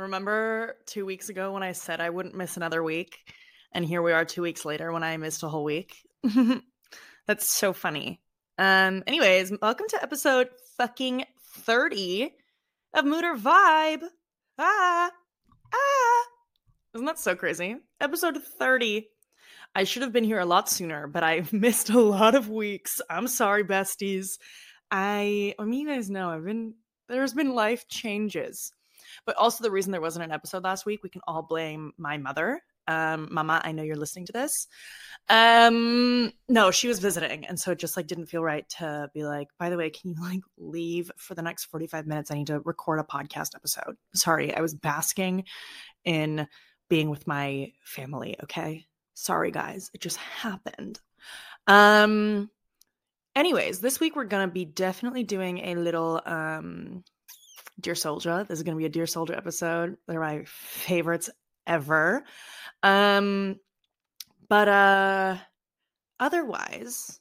Remember two weeks ago when I said I wouldn't miss another week? And here we are two weeks later when I missed a whole week. That's so funny. Um, anyways, welcome to episode fucking 30 of Mood or Vibe. Ah, ah. Isn't that so crazy? Episode 30. I should have been here a lot sooner, but I missed a lot of weeks. I'm sorry, besties. I I mean you guys know I've been there's been life changes. But also the reason there wasn't an episode last week, we can all blame my mother. Um, Mama, I know you're listening to this. Um, no, she was visiting, and so it just like didn't feel right to be like, by the way, can you like leave for the next 45 minutes? I need to record a podcast episode. Sorry, I was basking in being with my family, okay? Sorry guys, it just happened. Um anyways, this week we're going to be definitely doing a little um Dear Soldier. This is going to be a Dear Soldier episode. They're my favorites ever. Um, but uh, otherwise,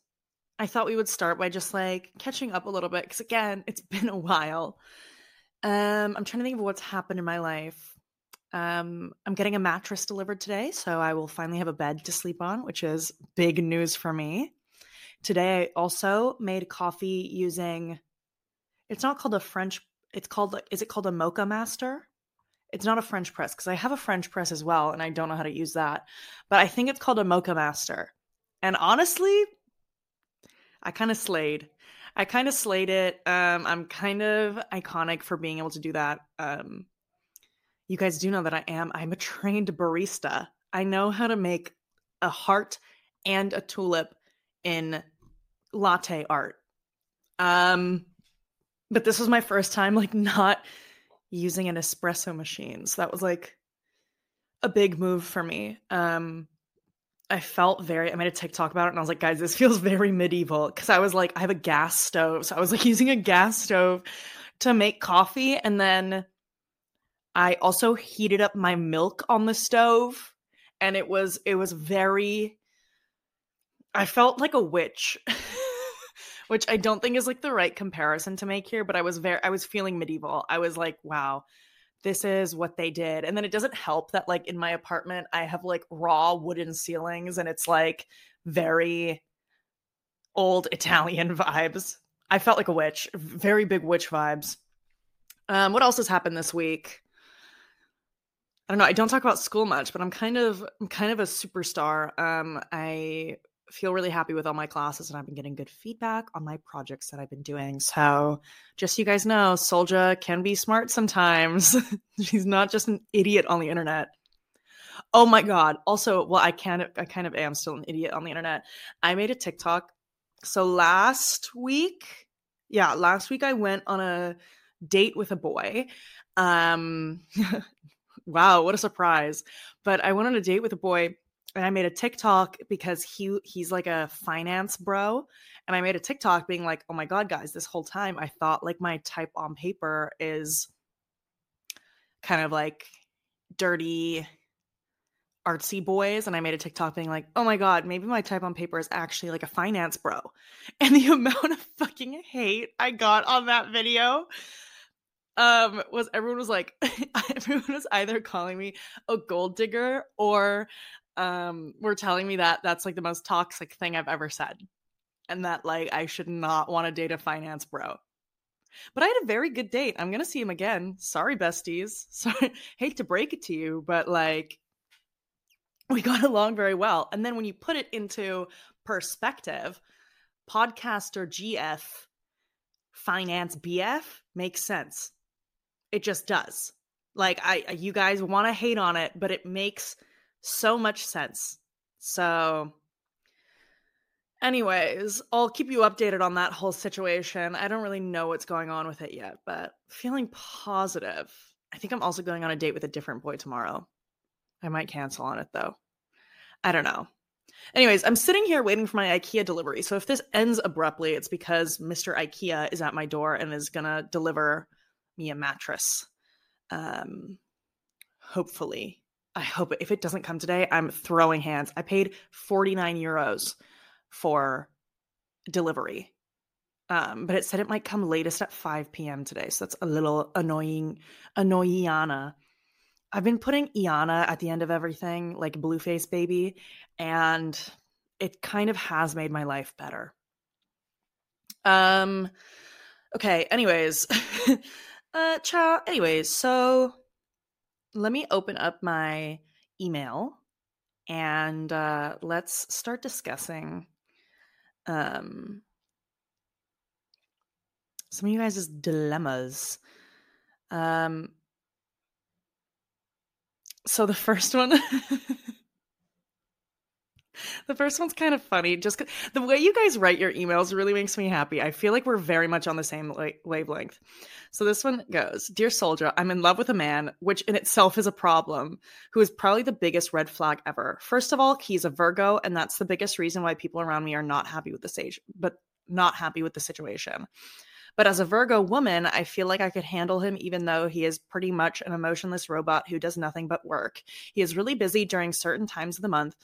I thought we would start by just like catching up a little bit because again, it's been a while. Um, I'm trying to think of what's happened in my life. Um, I'm getting a mattress delivered today, so I will finally have a bed to sleep on, which is big news for me. Today, I also made coffee using. It's not called a French it's called like is it called a mocha master? It's not a french press because i have a french press as well and i don't know how to use that but i think it's called a mocha master. And honestly i kind of slayed. I kind of slayed it. Um i'm kind of iconic for being able to do that. Um you guys do know that i am. I'm a trained barista. I know how to make a heart and a tulip in latte art. Um but this was my first time like not using an espresso machine. So that was like a big move for me. Um I felt very I made a TikTok about it and I was like, guys, this feels very medieval. Cause I was like, I have a gas stove. So I was like using a gas stove to make coffee. And then I also heated up my milk on the stove. And it was it was very I felt like a witch. which I don't think is like the right comparison to make here, but I was very I was feeling medieval. I was like, wow, this is what they did. And then it doesn't help that like in my apartment I have like raw wooden ceilings and it's like very old Italian vibes. I felt like a witch, very big witch vibes. Um, what else has happened this week? I don't know. I don't talk about school much, but I'm kind of I'm kind of a superstar. Um, I feel really happy with all my classes and I've been getting good feedback on my projects that I've been doing. So, just so you guys know, Solja can be smart sometimes. She's not just an idiot on the internet. Oh my god. Also, well, I can I kind of am still an idiot on the internet. I made a TikTok. So last week, yeah, last week I went on a date with a boy. Um wow, what a surprise. But I went on a date with a boy and I made a TikTok because he he's like a finance bro and I made a TikTok being like, "Oh my god, guys, this whole time I thought like my type on paper is kind of like dirty artsy boys and I made a TikTok being like, "Oh my god, maybe my type on paper is actually like a finance bro." And the amount of fucking hate I got on that video um was everyone was like everyone was either calling me a gold digger or um, were telling me that that's like the most toxic thing I've ever said. And that like I should not want to date a finance bro. But I had a very good date. I'm gonna see him again. Sorry, besties. Sorry, hate to break it to you, but like we got along very well. And then when you put it into perspective, podcaster GF, finance BF makes sense. It just does. Like I you guys want to hate on it, but it makes so much sense. So Anyways, I'll keep you updated on that whole situation. I don't really know what's going on with it yet, but feeling positive. I think I'm also going on a date with a different boy tomorrow. I might cancel on it though. I don't know. Anyways, I'm sitting here waiting for my IKEA delivery. So if this ends abruptly, it's because Mr. IKEA is at my door and is gonna deliver me a mattress. Um, hopefully, I hope if it doesn't come today, I'm throwing hands. I paid 49 euros for delivery. Um, but it said it might come latest at 5 p.m. today. So that's a little annoying, annoying. I've been putting Iana at the end of everything, like Blueface Baby, and it kind of has made my life better. Um, okay, anyways. uh, ciao. Anyways, so let me open up my email and uh, let's start discussing um, some of you guys' dilemmas. Um, so the first one the first one's kind of funny just the way you guys write your emails really makes me happy. I feel like we're very much on the same la- wavelength. So this one goes dear soldier i'm in love with a man which in itself is a problem who is probably the biggest red flag ever. First of all he's a virgo and that's the biggest reason why people around me are not happy with the stage but not happy with the situation. But as a Virgo woman, I feel like I could handle him even though he is pretty much an emotionless robot who does nothing but work. He is really busy during certain times of the month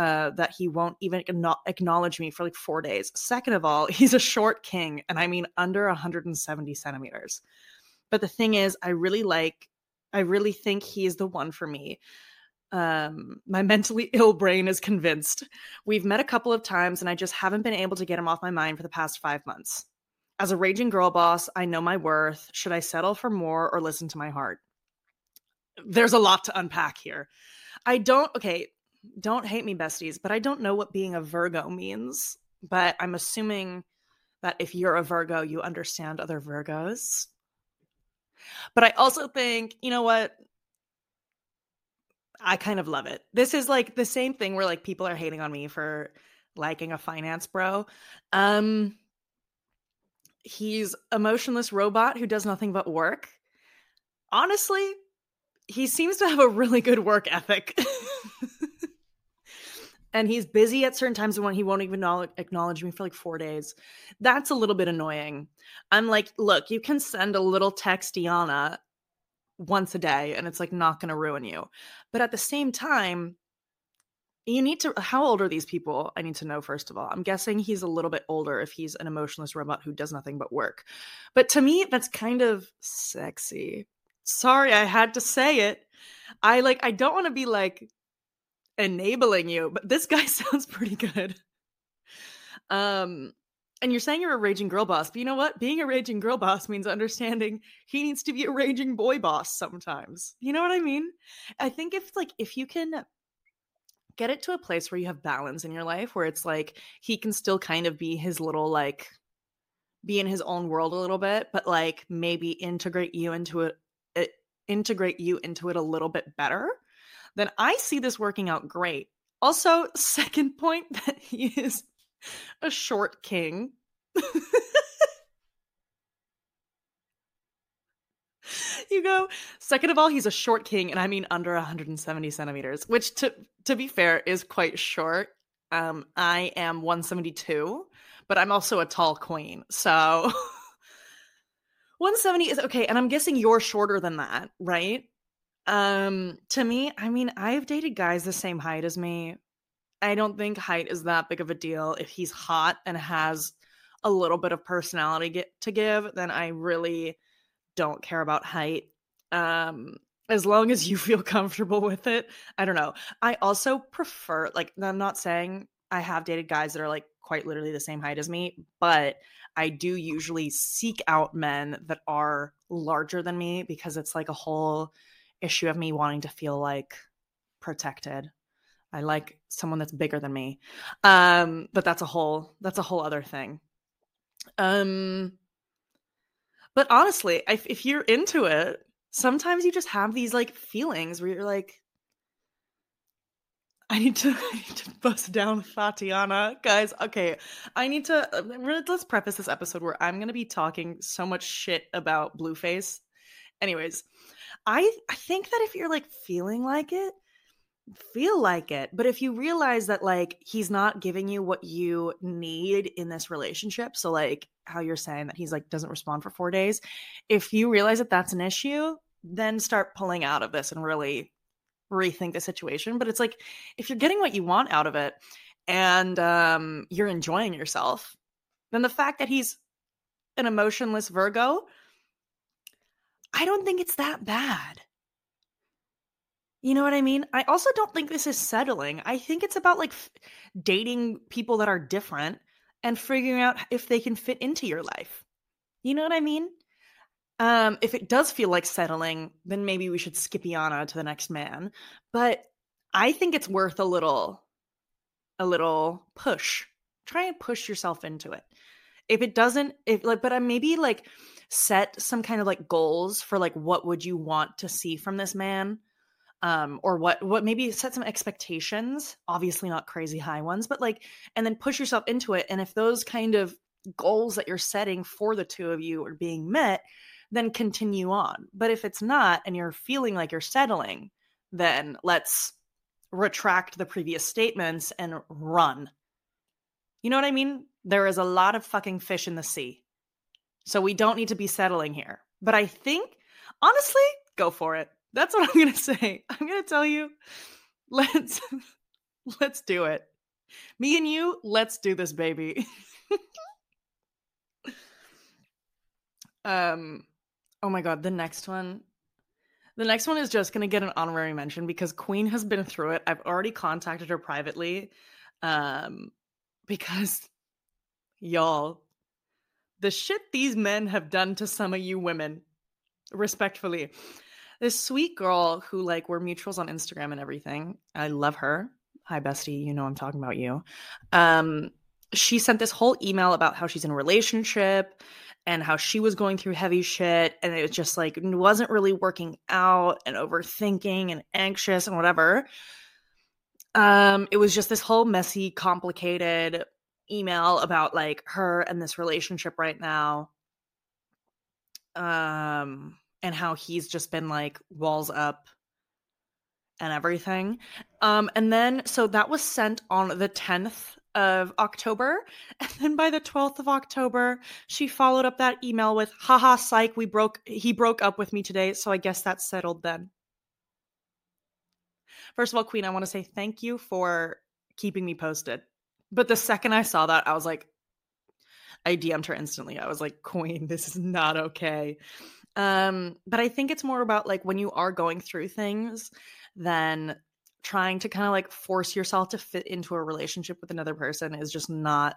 uh, that he won't even acknowledge me for like four days. Second of all, he's a short king, and I mean under 170 centimeters. But the thing is, I really like, I really think he is the one for me um my mentally ill brain is convinced we've met a couple of times and i just haven't been able to get him off my mind for the past five months as a raging girl boss, I know my worth. Should I settle for more or listen to my heart? There's a lot to unpack here. I don't, okay, don't hate me, besties, but I don't know what being a Virgo means. But I'm assuming that if you're a Virgo, you understand other Virgos. But I also think, you know what? I kind of love it. This is like the same thing where like people are hating on me for liking a finance bro. Um he's a motionless robot who does nothing but work. Honestly, he seems to have a really good work ethic. and he's busy at certain times and when he won't even acknowledge me for like four days. That's a little bit annoying. I'm like, look, you can send a little text Diana once a day and it's like not going to ruin you. But at the same time, you need to how old are these people i need to know first of all i'm guessing he's a little bit older if he's an emotionless robot who does nothing but work but to me that's kind of sexy sorry i had to say it i like i don't want to be like enabling you but this guy sounds pretty good. Um and you're saying you're a raging girl boss but you know what? Being a raging girl boss means understanding he needs to be a raging boy boss sometimes. You know what i mean? I think if like if you can get it to a place where you have balance in your life where it's like he can still kind of be his little like be in his own world a little bit but like maybe integrate you into it, it integrate you into it a little bit better then i see this working out great also second point that he is a short king you go. Second of all, he's a short king, and I mean under 170 centimeters, which to to be fair is quite short. Um, I am 172, but I'm also a tall queen, so 170 is okay. And I'm guessing you're shorter than that, right? Um, to me, I mean, I've dated guys the same height as me. I don't think height is that big of a deal. If he's hot and has a little bit of personality get, to give, then I really don't care about height. Um, as long as you feel comfortable with it. I don't know. I also prefer, like, I'm not saying I have dated guys that are like quite literally the same height as me, but I do usually seek out men that are larger than me because it's like a whole issue of me wanting to feel like protected. I like someone that's bigger than me. Um, but that's a whole that's a whole other thing. Um but honestly, if, if you're into it, sometimes you just have these like feelings where you're like, I need to, I need to bust down Thotiana, guys. Okay, I need to. uh, Let's preface this episode where I'm going to be talking so much shit about Blueface. Anyways, I I think that if you're like feeling like it, feel like it. But if you realize that like he's not giving you what you need in this relationship, so like how you're saying that he's like doesn't respond for four days, if you realize that that's an issue, then start pulling out of this and really rethink the situation. But it's like if you're getting what you want out of it and um, you're enjoying yourself, then the fact that he's an emotionless Virgo, I don't think it's that bad. You know what I mean? I also don't think this is settling. I think it's about like f- dating people that are different and figuring out if they can fit into your life. You know what I mean? Um, if it does feel like settling, then maybe we should skip Iana to the next man. But I think it's worth a little, a little push. Try and push yourself into it. If it doesn't, if like, but I maybe like set some kind of like goals for like what would you want to see from this man um or what what maybe set some expectations obviously not crazy high ones but like and then push yourself into it and if those kind of goals that you're setting for the two of you are being met then continue on. But if it's not and you're feeling like you're settling then let's retract the previous statements and run. You know what i mean? There is a lot of fucking fish in the sea so we don't need to be settling here but i think honestly go for it that's what I'm gonna say. I'm gonna tell you, let's let's do it. Me and you, let's do this, baby. um, oh my god, the next one. The next one is just gonna get an honorary mention because Queen has been through it. I've already contacted her privately. Um, because y'all, the shit these men have done to some of you women, respectfully this sweet girl who like we're mutuals on Instagram and everything. I love her. Hi bestie, you know I'm talking about you. Um she sent this whole email about how she's in a relationship and how she was going through heavy shit and it was just like wasn't really working out and overthinking and anxious and whatever. Um it was just this whole messy complicated email about like her and this relationship right now. Um and how he's just been like walls up and everything. Um, and then so that was sent on the 10th of October. And then by the 12th of October, she followed up that email with, haha, psych, we broke he broke up with me today, so I guess that's settled then. First of all, Queen, I want to say thank you for keeping me posted. But the second I saw that, I was like, I DM'd her instantly. I was like, Queen, this is not okay. Um, but I think it's more about like when you are going through things, then trying to kind of like force yourself to fit into a relationship with another person is just not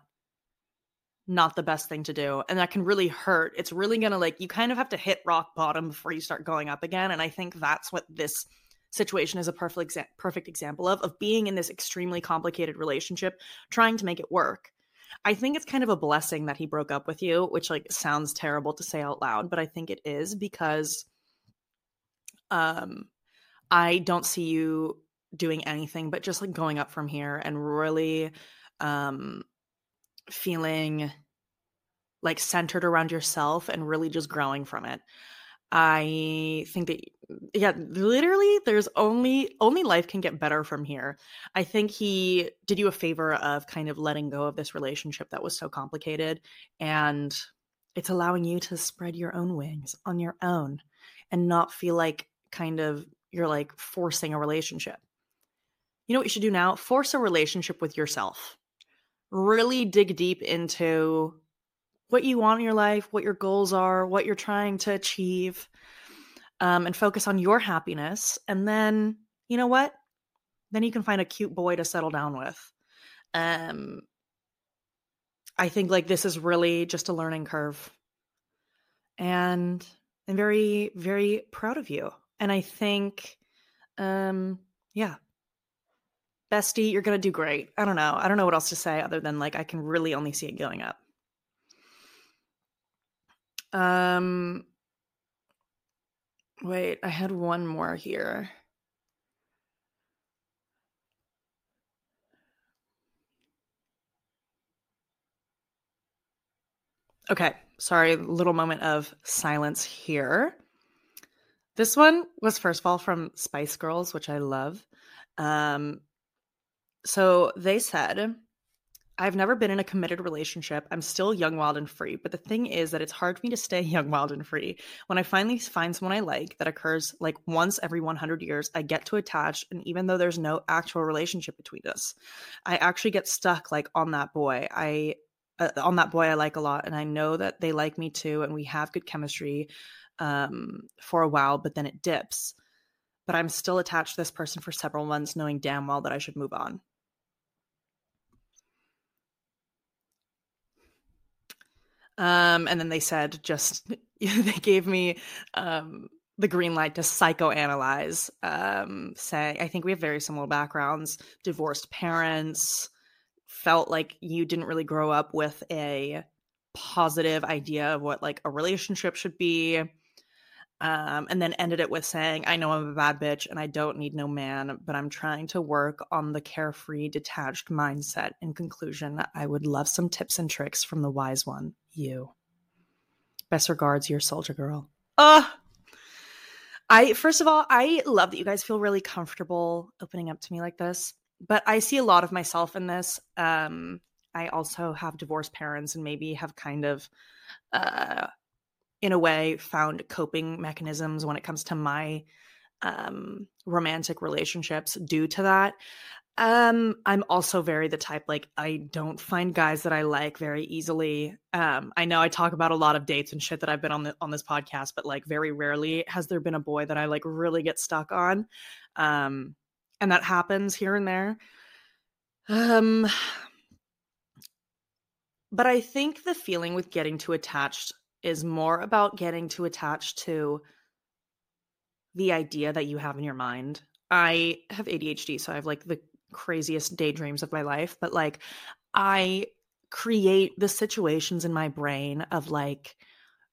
not the best thing to do and that can really hurt it's really gonna like you kind of have to hit rock bottom before you start going up again and i think that's what this situation is a perfect exa- perfect example of of being in this extremely complicated relationship trying to make it work I think it's kind of a blessing that he broke up with you, which like sounds terrible to say out loud, but I think it is because um I don't see you doing anything but just like going up from here and really um feeling like centered around yourself and really just growing from it. I think that yeah, literally there's only only life can get better from here. I think he did you a favor of kind of letting go of this relationship that was so complicated and it's allowing you to spread your own wings on your own and not feel like kind of you're like forcing a relationship. You know what you should do now? Force a relationship with yourself. Really dig deep into what you want in your life, what your goals are, what you're trying to achieve, um, and focus on your happiness. And then, you know what? Then you can find a cute boy to settle down with. Um, I think like this is really just a learning curve. And I'm very, very proud of you. And I think, um, yeah, bestie, you're going to do great. I don't know. I don't know what else to say other than like, I can really only see it going up. Um, wait, I had one more here. Okay, sorry, little moment of silence here. This one was first of all from Spice Girls, which I love. Um, so they said, I've never been in a committed relationship. I'm still young, wild, and free. But the thing is that it's hard for me to stay young, wild, and free. When I finally find someone I like, that occurs like once every 100 years, I get to attach. And even though there's no actual relationship between us, I actually get stuck like on that boy. I, uh, on that boy I like a lot. And I know that they like me too. And we have good chemistry um, for a while, but then it dips. But I'm still attached to this person for several months, knowing damn well that I should move on. Um, and then they said just they gave me um, the green light to psychoanalyze. Um, say I think we have very similar backgrounds, divorced parents, felt like you didn't really grow up with a positive idea of what like a relationship should be um, and then ended it with saying, I know I'm a bad bitch and I don't need no man, but I'm trying to work on the carefree, detached mindset. In conclusion, I would love some tips and tricks from the wise one, you. Best regards, your soldier girl. Uh I first of all, I love that you guys feel really comfortable opening up to me like this, but I see a lot of myself in this. Um, I also have divorced parents and maybe have kind of uh in a way found coping mechanisms when it comes to my um romantic relationships due to that. Um i'm also very the type like i don't find guys that i like very easily. Um i know i talk about a lot of dates and shit that i've been on the on this podcast but like very rarely has there been a boy that i like really get stuck on. Um and that happens here and there. Um but i think the feeling with getting too attached is more about getting too attached to the idea that you have in your mind. I have ADHD, so I have like the craziest daydreams of my life, but like I create the situations in my brain of like,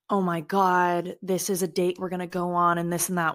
oh my God, this is a date we're going to go on and this and that.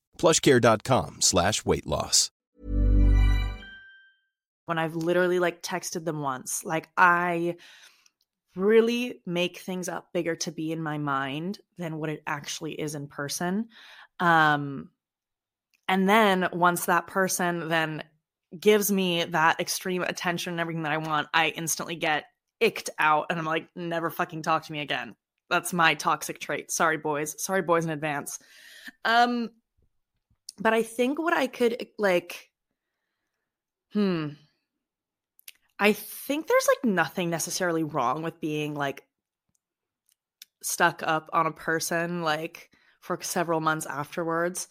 Plushcare.com slash weight loss. When I've literally like texted them once, like I really make things up bigger to be in my mind than what it actually is in person. Um, and then once that person then gives me that extreme attention and everything that I want, I instantly get icked out and I'm like, never fucking talk to me again. That's my toxic trait. Sorry, boys. Sorry, boys in advance. Um, but I think what I could like, hmm, I think there's like nothing necessarily wrong with being like stuck up on a person like for several months afterwards.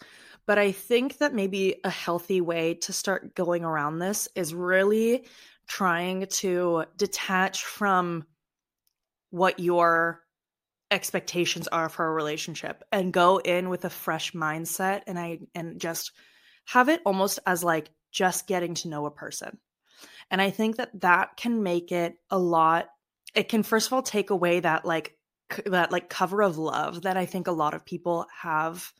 But I think that maybe a healthy way to start going around this is really trying to detach from what your expectations are for a relationship and go in with a fresh mindset and I and just have it almost as like just getting to know a person. And I think that that can make it a lot it can first of all take away that like that like cover of love that I think a lot of people have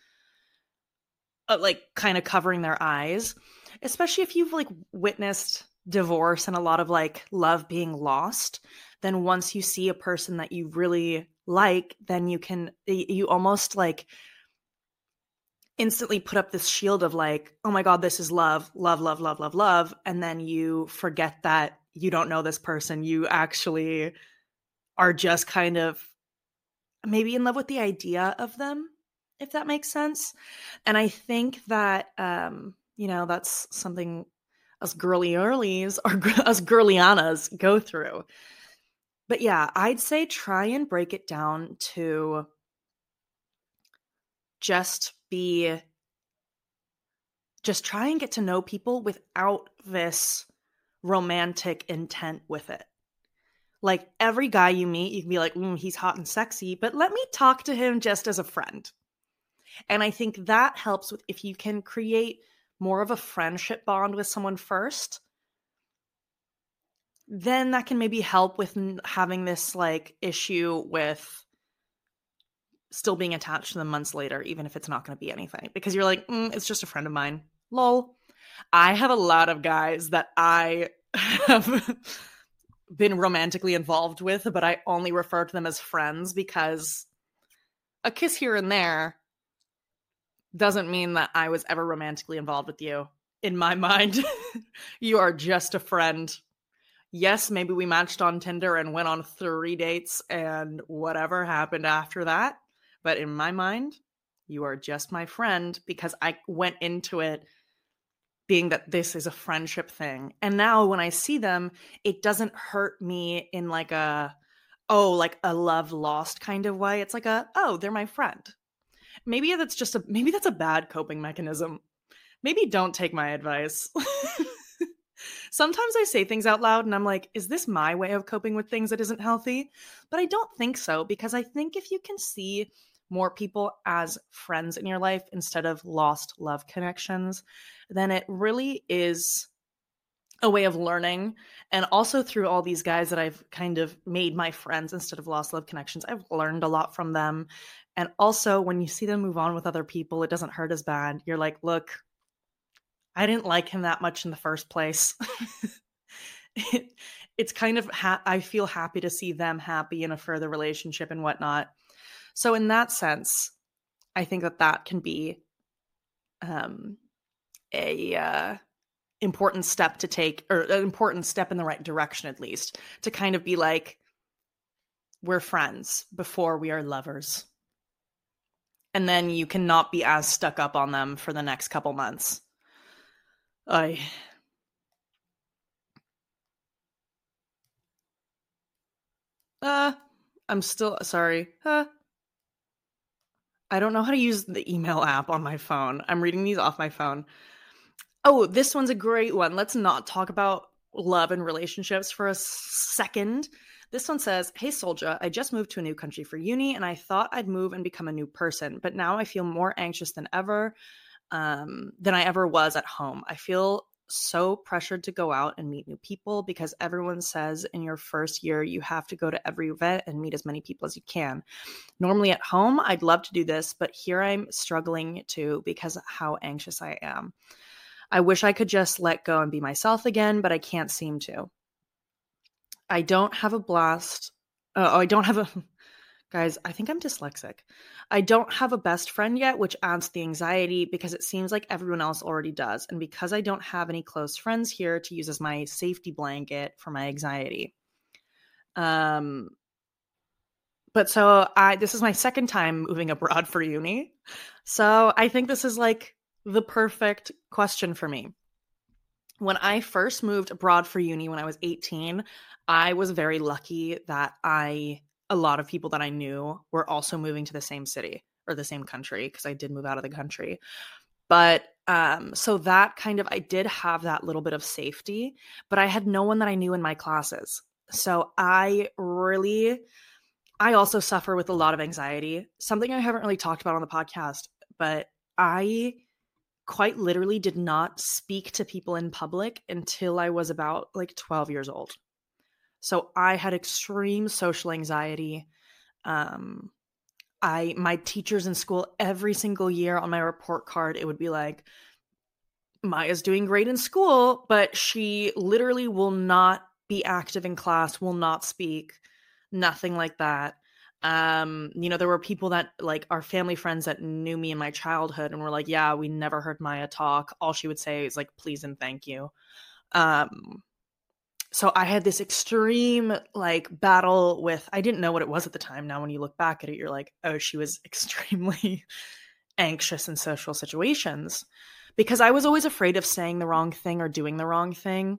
uh, like kind of covering their eyes, especially if you've like witnessed divorce and a lot of like love being lost, then once you see a person that you really like, then you can, you almost like instantly put up this shield of like, oh my God, this is love, love, love, love, love, love. And then you forget that you don't know this person. You actually are just kind of maybe in love with the idea of them, if that makes sense. And I think that, um, you know, that's something us girly earlies or us girlianas go through. But yeah, I'd say try and break it down to just be just try and get to know people without this romantic intent with it. Like every guy you meet, you can be like, mm, he's hot and sexy, but let me talk to him just as a friend. And I think that helps with if you can create more of a friendship bond with someone first, then that can maybe help with having this like issue with still being attached to them months later, even if it's not going to be anything, because you're like, mm, it's just a friend of mine. Lol. I have a lot of guys that I have been romantically involved with, but I only refer to them as friends because a kiss here and there doesn't mean that I was ever romantically involved with you. In my mind, you are just a friend. Yes, maybe we matched on Tinder and went on three dates and whatever happened after that. But in my mind, you are just my friend because I went into it being that this is a friendship thing. And now when I see them, it doesn't hurt me in like a, oh, like a love lost kind of way. It's like a, oh, they're my friend. Maybe that's just a, maybe that's a bad coping mechanism. Maybe don't take my advice. Sometimes I say things out loud and I'm like, is this my way of coping with things that isn't healthy? But I don't think so because I think if you can see more people as friends in your life instead of lost love connections, then it really is a way of learning. And also through all these guys that I've kind of made my friends instead of lost love connections, I've learned a lot from them. And also, when you see them move on with other people, it doesn't hurt as bad. You're like, look, I didn't like him that much in the first place. it, it's kind of, ha- I feel happy to see them happy in a further relationship and whatnot. So in that sense, I think that that can be um, a uh, important step to take, or an important step in the right direction, at least, to kind of be like, we're friends before we are lovers. And then you cannot be as stuck up on them for the next couple months. I. Uh, I'm still sorry. Uh, I don't know how to use the email app on my phone. I'm reading these off my phone. Oh, this one's a great one. Let's not talk about love and relationships for a second. This one says, Hey, Soldier, I just moved to a new country for uni and I thought I'd move and become a new person, but now I feel more anxious than ever, um, than I ever was at home. I feel so pressured to go out and meet new people because everyone says in your first year you have to go to every event and meet as many people as you can. Normally at home, I'd love to do this, but here I'm struggling to because how anxious I am. I wish I could just let go and be myself again, but I can't seem to. I don't have a blast. Oh, I don't have a Guys, I think I'm dyslexic. I don't have a best friend yet, which adds the anxiety because it seems like everyone else already does. And because I don't have any close friends here to use as my safety blanket for my anxiety. Um, but so I this is my second time moving abroad for uni. So I think this is like the perfect question for me. When I first moved abroad for uni when I was 18, I was very lucky that I a lot of people that I knew were also moving to the same city or the same country because I did move out of the country. But um, so that kind of, I did have that little bit of safety, but I had no one that I knew in my classes. So I really, I also suffer with a lot of anxiety, something I haven't really talked about on the podcast, but I quite literally did not speak to people in public until I was about like 12 years old. So I had extreme social anxiety. Um, I my teachers in school every single year on my report card it would be like Maya's doing great in school, but she literally will not be active in class, will not speak, nothing like that. Um, you know, there were people that like our family friends that knew me in my childhood and were like, "Yeah, we never heard Maya talk. All she would say is like, please and thank you." Um, so I had this extreme like battle with I didn't know what it was at the time. Now when you look back at it, you're like, oh, she was extremely anxious in social situations because I was always afraid of saying the wrong thing or doing the wrong thing.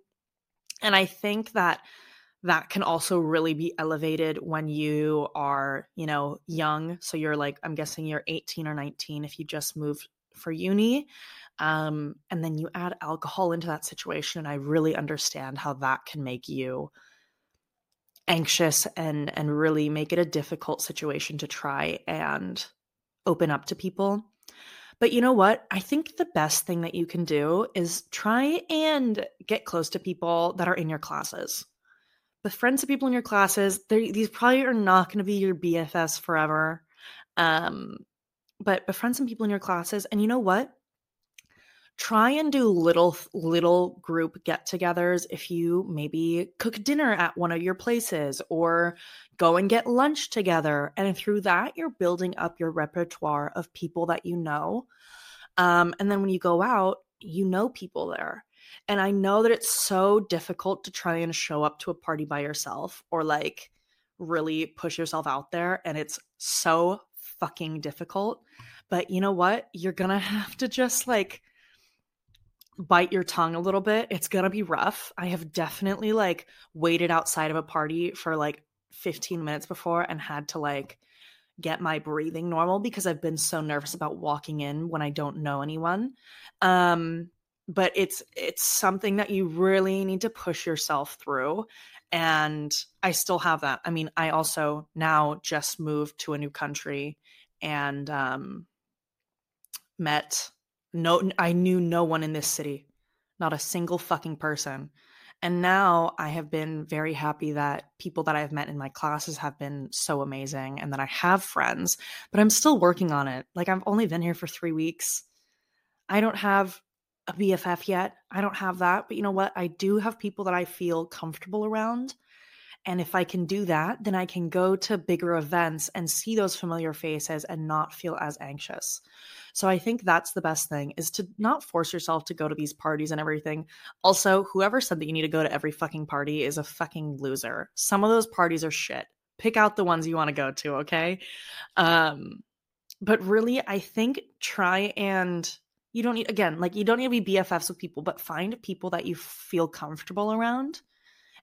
And I think that that can also really be elevated when you are, you know, young. So you're like, I'm guessing you're 18 or 19 if you just moved for uni. Um, and then you add alcohol into that situation. And I really understand how that can make you anxious and and really make it a difficult situation to try and open up to people. But you know what? I think the best thing that you can do is try and get close to people that are in your classes. Befriend of people in your classes. These probably are not going to be your BFS forever. Um, but befriend some people in your classes. And you know what? try and do little little group get-togethers if you maybe cook dinner at one of your places or go and get lunch together and through that you're building up your repertoire of people that you know um, and then when you go out you know people there and i know that it's so difficult to try and show up to a party by yourself or like really push yourself out there and it's so fucking difficult but you know what you're gonna have to just like bite your tongue a little bit. It's going to be rough. I have definitely like waited outside of a party for like 15 minutes before and had to like get my breathing normal because I've been so nervous about walking in when I don't know anyone. Um but it's it's something that you really need to push yourself through and I still have that. I mean, I also now just moved to a new country and um met no, I knew no one in this city, not a single fucking person. And now I have been very happy that people that I've met in my classes have been so amazing and that I have friends, but I'm still working on it. Like I've only been here for three weeks. I don't have a BFF yet. I don't have that. But you know what? I do have people that I feel comfortable around and if I can do that, then I can go to bigger events and see those familiar faces and not feel as anxious. So I think that's the best thing is to not force yourself to go to these parties and everything. Also, whoever said that you need to go to every fucking party is a fucking loser. Some of those parties are shit. Pick out the ones you want to go to, okay? Um but really I think try and you don't need again, like you don't need to be BFFs with people, but find people that you feel comfortable around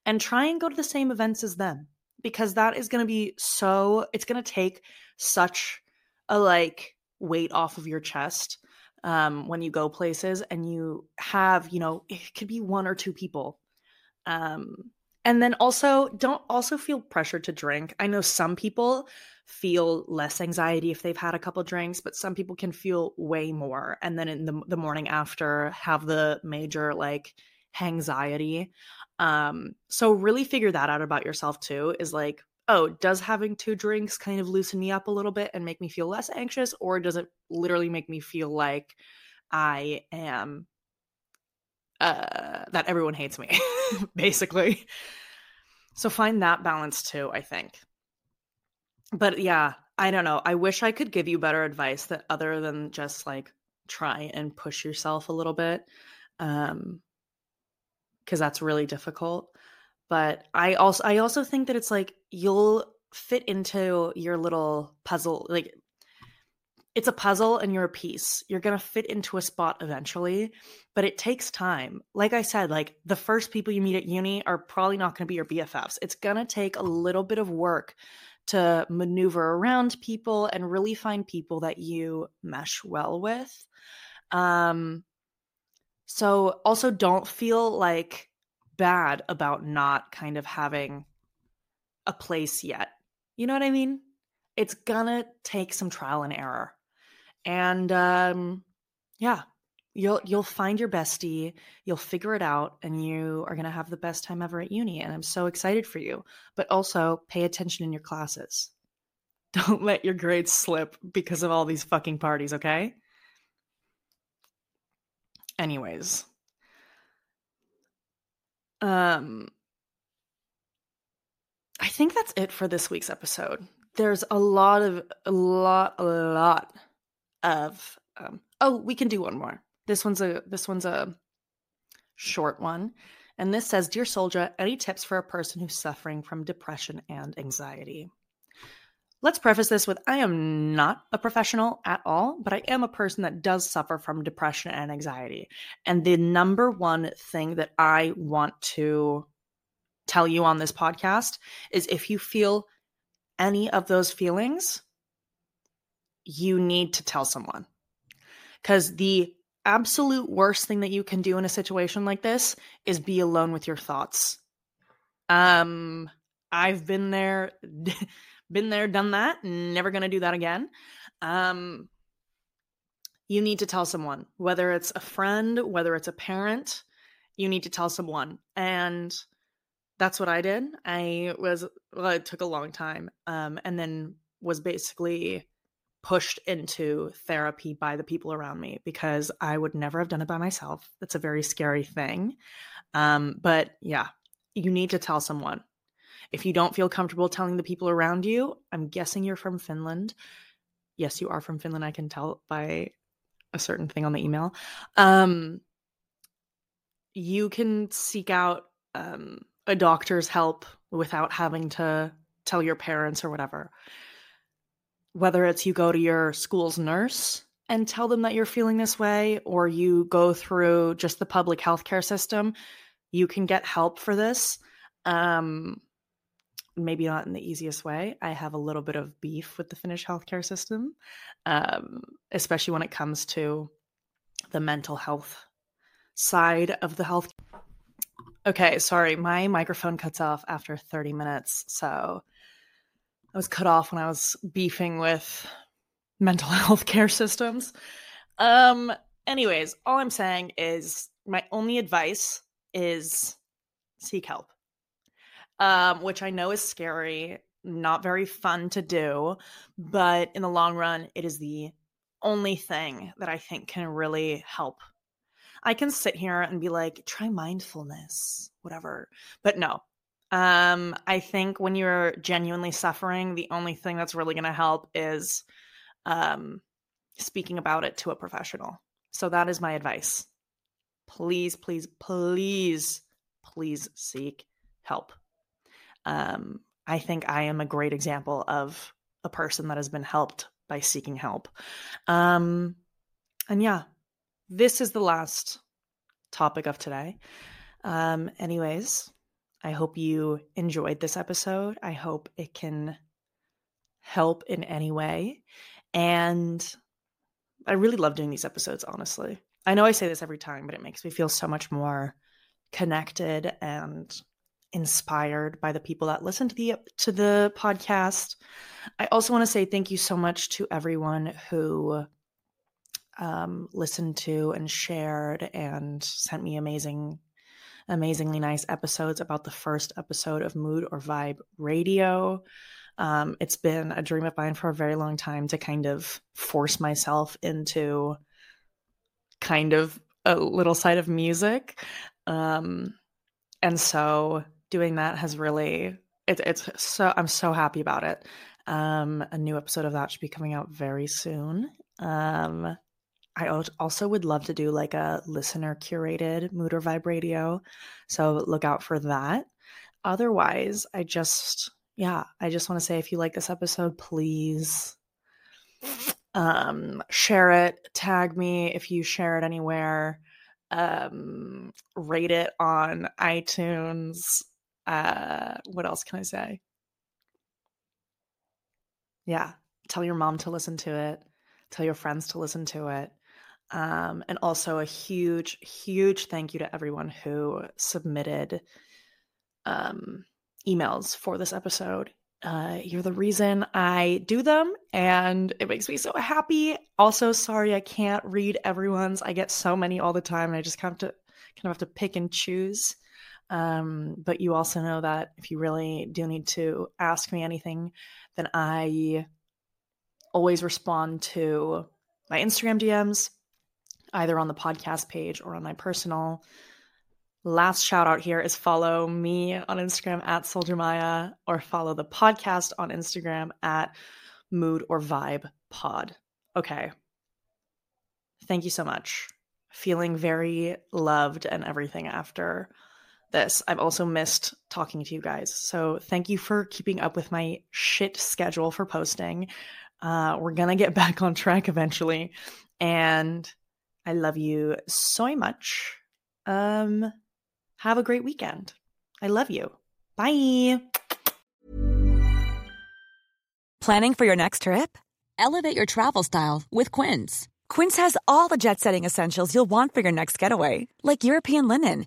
and try and go to the same events as them because that is going to be so it's going to take such a like weight off of your chest um, when you go places and you have you know it could be one or two people um, and then also don't also feel pressure to drink. I know some people feel less anxiety if they've had a couple drinks but some people can feel way more and then in the, the morning after have the major like anxiety um, so really figure that out about yourself too is like, oh, does having two drinks kind of loosen me up a little bit and make me feel less anxious? Or does it literally make me feel like I am uh that everyone hates me, basically. So find that balance too, I think. But yeah, I don't know. I wish I could give you better advice that other than just like try and push yourself a little bit. Um because that's really difficult. But I also I also think that it's like you'll fit into your little puzzle like it's a puzzle and you're a piece. You're going to fit into a spot eventually, but it takes time. Like I said, like the first people you meet at uni are probably not going to be your BFFs. It's going to take a little bit of work to maneuver around people and really find people that you mesh well with. Um so also don't feel like bad about not kind of having a place yet. You know what I mean? It's gonna take some trial and error. And um yeah, you'll you'll find your bestie, you'll figure it out and you are going to have the best time ever at uni and I'm so excited for you. But also pay attention in your classes. Don't let your grades slip because of all these fucking parties, okay? Anyways. Um i think that's it for this week's episode. There's a lot of a lot a lot of um oh we can do one more. This one's a this one's a short one. And this says Dear Soldier, any tips for a person who's suffering from depression and anxiety? Let's preface this with I am not a professional at all, but I am a person that does suffer from depression and anxiety. And the number one thing that I want to tell you on this podcast is if you feel any of those feelings, you need to tell someone. Because the absolute worst thing that you can do in a situation like this is be alone with your thoughts. Um, I've been there, been there, done that. Never gonna do that again. Um, you need to tell someone, whether it's a friend, whether it's a parent, you need to tell someone. And that's what I did. I was, well, it took a long time. Um, and then was basically pushed into therapy by the people around me because I would never have done it by myself. That's a very scary thing. Um, but yeah, you need to tell someone. If you don't feel comfortable telling the people around you, I'm guessing you're from Finland. Yes, you are from Finland. I can tell by a certain thing on the email. Um, you can seek out um, a doctor's help without having to tell your parents or whatever whether it's you go to your school's nurse and tell them that you're feeling this way, or you go through just the public healthcare system, you can get help for this. Um, maybe not in the easiest way. I have a little bit of beef with the Finnish healthcare system, um, especially when it comes to the mental health side of the health. Okay, sorry, my microphone cuts off after 30 minutes. So I was cut off when I was beefing with mental health care systems. Um, anyways, all I'm saying is my only advice is seek help. Um, which I know is scary, not very fun to do, but in the long run, it is the only thing that I think can really help. I can sit here and be like, try mindfulness, whatever. But no, um, I think when you're genuinely suffering, the only thing that's really going to help is um, speaking about it to a professional. So that is my advice. Please, please, please, please seek help. Um, I think I am a great example of a person that has been helped by seeking help. Um, and yeah, this is the last topic of today. Um, anyways, I hope you enjoyed this episode. I hope it can help in any way. And I really love doing these episodes, honestly. I know I say this every time, but it makes me feel so much more connected and inspired by the people that listen to the to the podcast. I also want to say thank you so much to everyone who um, listened to and shared and sent me amazing amazingly nice episodes about the first episode of Mood or Vibe Radio. Um, it's been a dream of mine for a very long time to kind of force myself into kind of a little side of music. Um, and so doing that has really, it, it's so, I'm so happy about it. Um, a new episode of that should be coming out very soon. Um, I also would love to do like a listener curated mood or vibe radio. So look out for that. Otherwise, I just, yeah, I just want to say if you like this episode, please um, share it, tag me if you share it anywhere, um, rate it on iTunes. Uh, what else can I say? Yeah, tell your mom to listen to it, tell your friends to listen to it. Um, and also a huge, huge thank you to everyone who submitted um, emails for this episode. Uh, you're the reason I do them, and it makes me so happy. Also, sorry I can't read everyone's. I get so many all the time, and I just kind of have to kind of have to pick and choose. Um, but you also know that if you really do need to ask me anything, then I always respond to my Instagram DMs either on the podcast page or on my personal. Last shout out here is follow me on Instagram at Soldier Maya or follow the podcast on Instagram at Mood or Vibe Pod. Okay. Thank you so much. Feeling very loved and everything after this, I've also missed talking to you guys. So thank you for keeping up with my shit schedule for posting. Uh, we're gonna get back on track eventually, and I love you so much. Um, have a great weekend. I love you. Bye. Planning for your next trip? Elevate your travel style with Quince. Quince has all the jet setting essentials you'll want for your next getaway, like European linen,